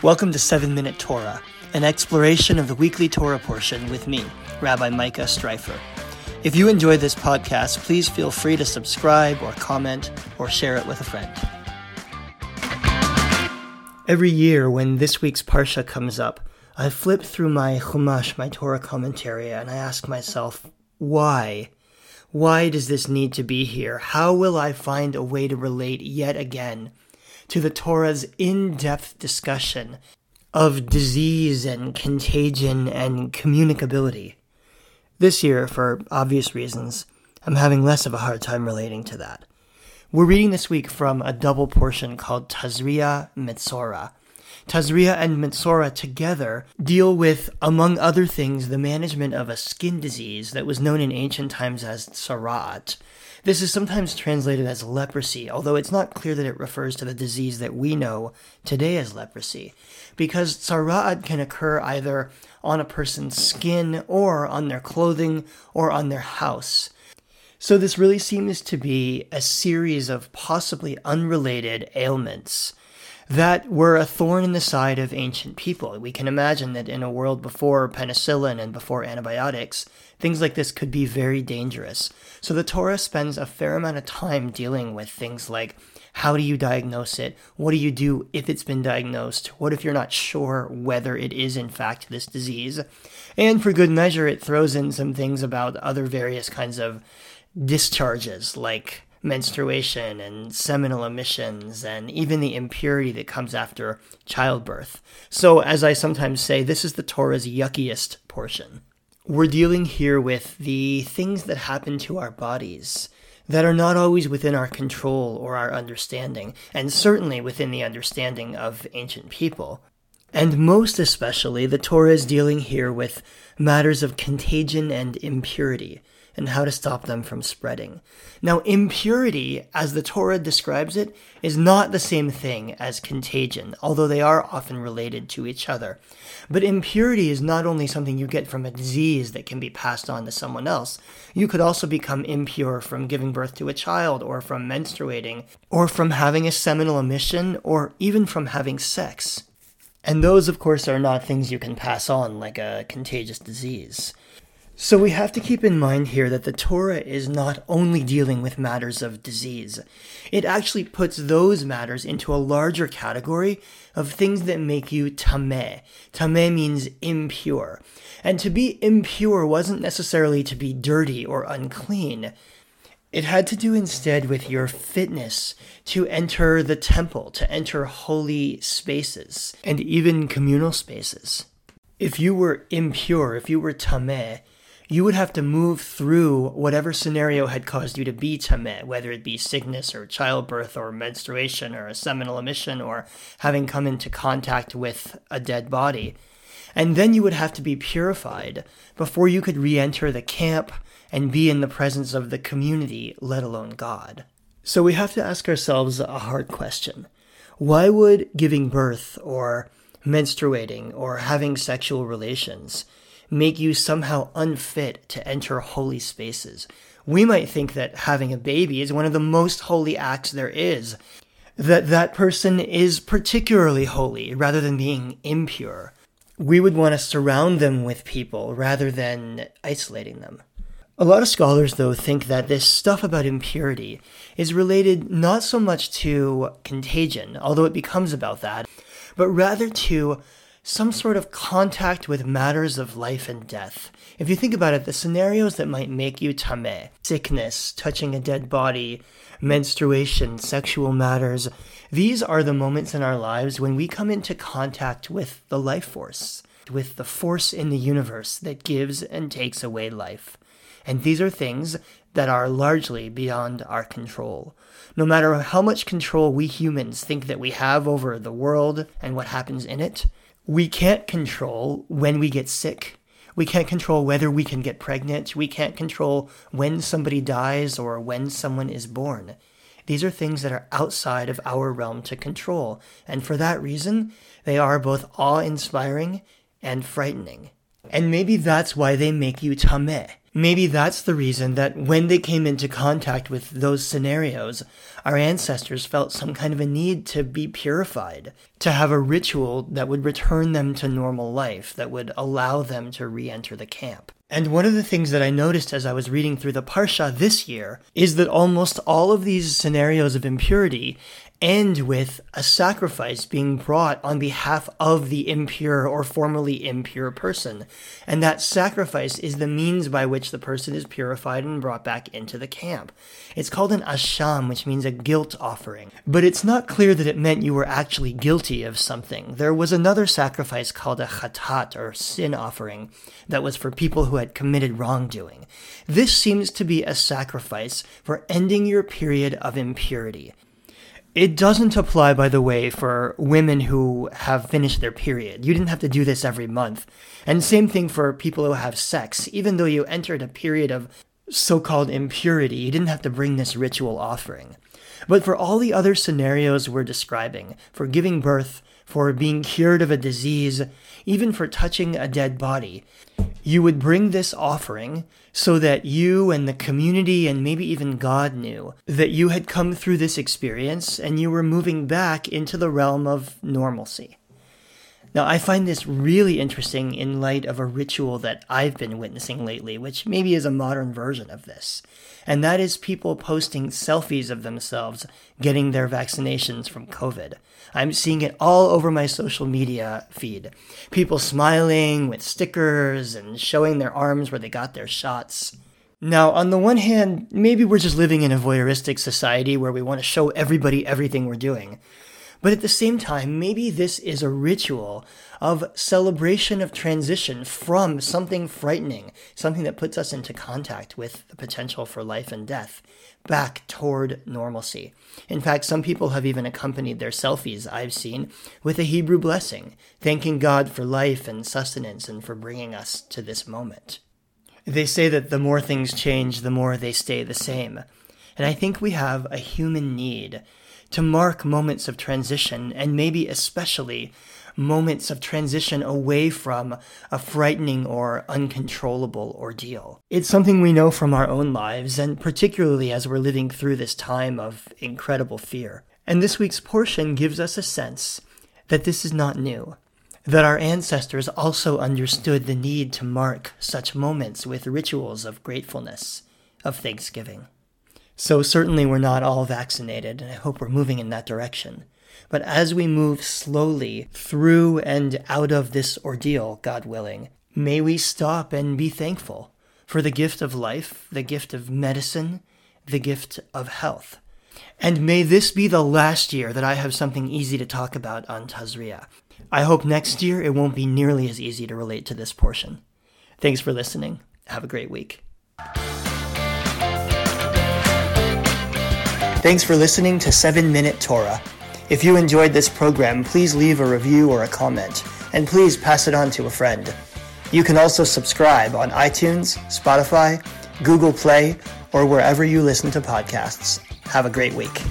Welcome to 7 Minute Torah, an exploration of the weekly Torah portion with me, Rabbi Micah Streifer. If you enjoy this podcast, please feel free to subscribe or comment or share it with a friend. Every year, when this week's Parsha comes up, I flip through my Chumash, my Torah commentary, and I ask myself, why? Why does this need to be here? How will I find a way to relate yet again to the Torah's in depth discussion of disease and contagion and communicability? This year, for obvious reasons, I'm having less of a hard time relating to that. We're reading this week from a double portion called Tazria Metzora. Tazria and Metzora together deal with, among other things, the management of a skin disease that was known in ancient times as tzaraat. This is sometimes translated as leprosy, although it's not clear that it refers to the disease that we know today as leprosy, because tzaraat can occur either on a person's skin or on their clothing or on their house. So this really seems to be a series of possibly unrelated ailments that were a thorn in the side of ancient people. We can imagine that in a world before penicillin and before antibiotics, things like this could be very dangerous. So the Torah spends a fair amount of time dealing with things like how do you diagnose it? What do you do if it's been diagnosed? What if you're not sure whether it is in fact this disease? And for good measure, it throws in some things about other various kinds of discharges like menstruation and seminal emissions and even the impurity that comes after childbirth. So, as I sometimes say, this is the Torah's yuckiest portion. We're dealing here with the things that happen to our bodies that are not always within our control or our understanding, and certainly within the understanding of ancient people. And most especially, the Torah is dealing here with matters of contagion and impurity and how to stop them from spreading. Now, impurity, as the Torah describes it, is not the same thing as contagion, although they are often related to each other. But impurity is not only something you get from a disease that can be passed on to someone else, you could also become impure from giving birth to a child, or from menstruating, or from having a seminal emission, or even from having sex. And those, of course, are not things you can pass on like a contagious disease. So we have to keep in mind here that the Torah is not only dealing with matters of disease. It actually puts those matters into a larger category of things that make you tameh. Tameh means impure. And to be impure wasn't necessarily to be dirty or unclean. It had to do instead with your fitness to enter the temple, to enter holy spaces, and even communal spaces. If you were impure, if you were tameh, you would have to move through whatever scenario had caused you to be tameh, whether it be sickness or childbirth or menstruation or a seminal emission or having come into contact with a dead body. And then you would have to be purified before you could re enter the camp and be in the presence of the community, let alone God. So we have to ask ourselves a hard question. Why would giving birth or menstruating or having sexual relations make you somehow unfit to enter holy spaces. We might think that having a baby is one of the most holy acts there is, that that person is particularly holy rather than being impure. We would want to surround them with people rather than isolating them. A lot of scholars, though, think that this stuff about impurity is related not so much to contagion, although it becomes about that, but rather to some sort of contact with matters of life and death. If you think about it, the scenarios that might make you tameh sickness, touching a dead body, menstruation, sexual matters, these are the moments in our lives when we come into contact with the life force, with the force in the universe that gives and takes away life. And these are things that are largely beyond our control. No matter how much control we humans think that we have over the world and what happens in it, we can't control when we get sick. We can't control whether we can get pregnant. We can't control when somebody dies or when someone is born. These are things that are outside of our realm to control, and for that reason, they are both awe inspiring and frightening. And maybe that's why they make you tameh. Maybe that's the reason that when they came into contact with those scenarios, our ancestors felt some kind of a need to be purified, to have a ritual that would return them to normal life, that would allow them to re enter the camp. And one of the things that I noticed as I was reading through the Parsha this year is that almost all of these scenarios of impurity end with a sacrifice being brought on behalf of the impure or formerly impure person. And that sacrifice is the means by which the person is purified and brought back into the camp. It's called an asham, which means a guilt offering. But it's not clear that it meant you were actually guilty of something. There was another sacrifice called a chatat, or sin offering, that was for people who had committed wrongdoing. This seems to be a sacrifice for ending your period of impurity. It doesn't apply, by the way, for women who have finished their period. You didn't have to do this every month. And same thing for people who have sex. Even though you entered a period of so called impurity, you didn't have to bring this ritual offering. But for all the other scenarios we're describing, for giving birth, for being cured of a disease, even for touching a dead body, you would bring this offering so that you and the community and maybe even God knew that you had come through this experience and you were moving back into the realm of normalcy. Now, I find this really interesting in light of a ritual that I've been witnessing lately, which maybe is a modern version of this. And that is people posting selfies of themselves getting their vaccinations from COVID. I'm seeing it all over my social media feed. People smiling with stickers and showing their arms where they got their shots. Now, on the one hand, maybe we're just living in a voyeuristic society where we want to show everybody everything we're doing. But at the same time, maybe this is a ritual of celebration of transition from something frightening, something that puts us into contact with the potential for life and death, back toward normalcy. In fact, some people have even accompanied their selfies, I've seen, with a Hebrew blessing, thanking God for life and sustenance and for bringing us to this moment. They say that the more things change, the more they stay the same. And I think we have a human need to mark moments of transition, and maybe especially moments of transition away from a frightening or uncontrollable ordeal. It's something we know from our own lives, and particularly as we're living through this time of incredible fear. And this week's portion gives us a sense that this is not new, that our ancestors also understood the need to mark such moments with rituals of gratefulness, of thanksgiving. So certainly we're not all vaccinated, and I hope we're moving in that direction. But as we move slowly through and out of this ordeal, God willing, may we stop and be thankful for the gift of life, the gift of medicine, the gift of health. And may this be the last year that I have something easy to talk about on Tazria. I hope next year it won't be nearly as easy to relate to this portion. Thanks for listening. Have a great week. Thanks for listening to 7 Minute Torah. If you enjoyed this program, please leave a review or a comment, and please pass it on to a friend. You can also subscribe on iTunes, Spotify, Google Play, or wherever you listen to podcasts. Have a great week.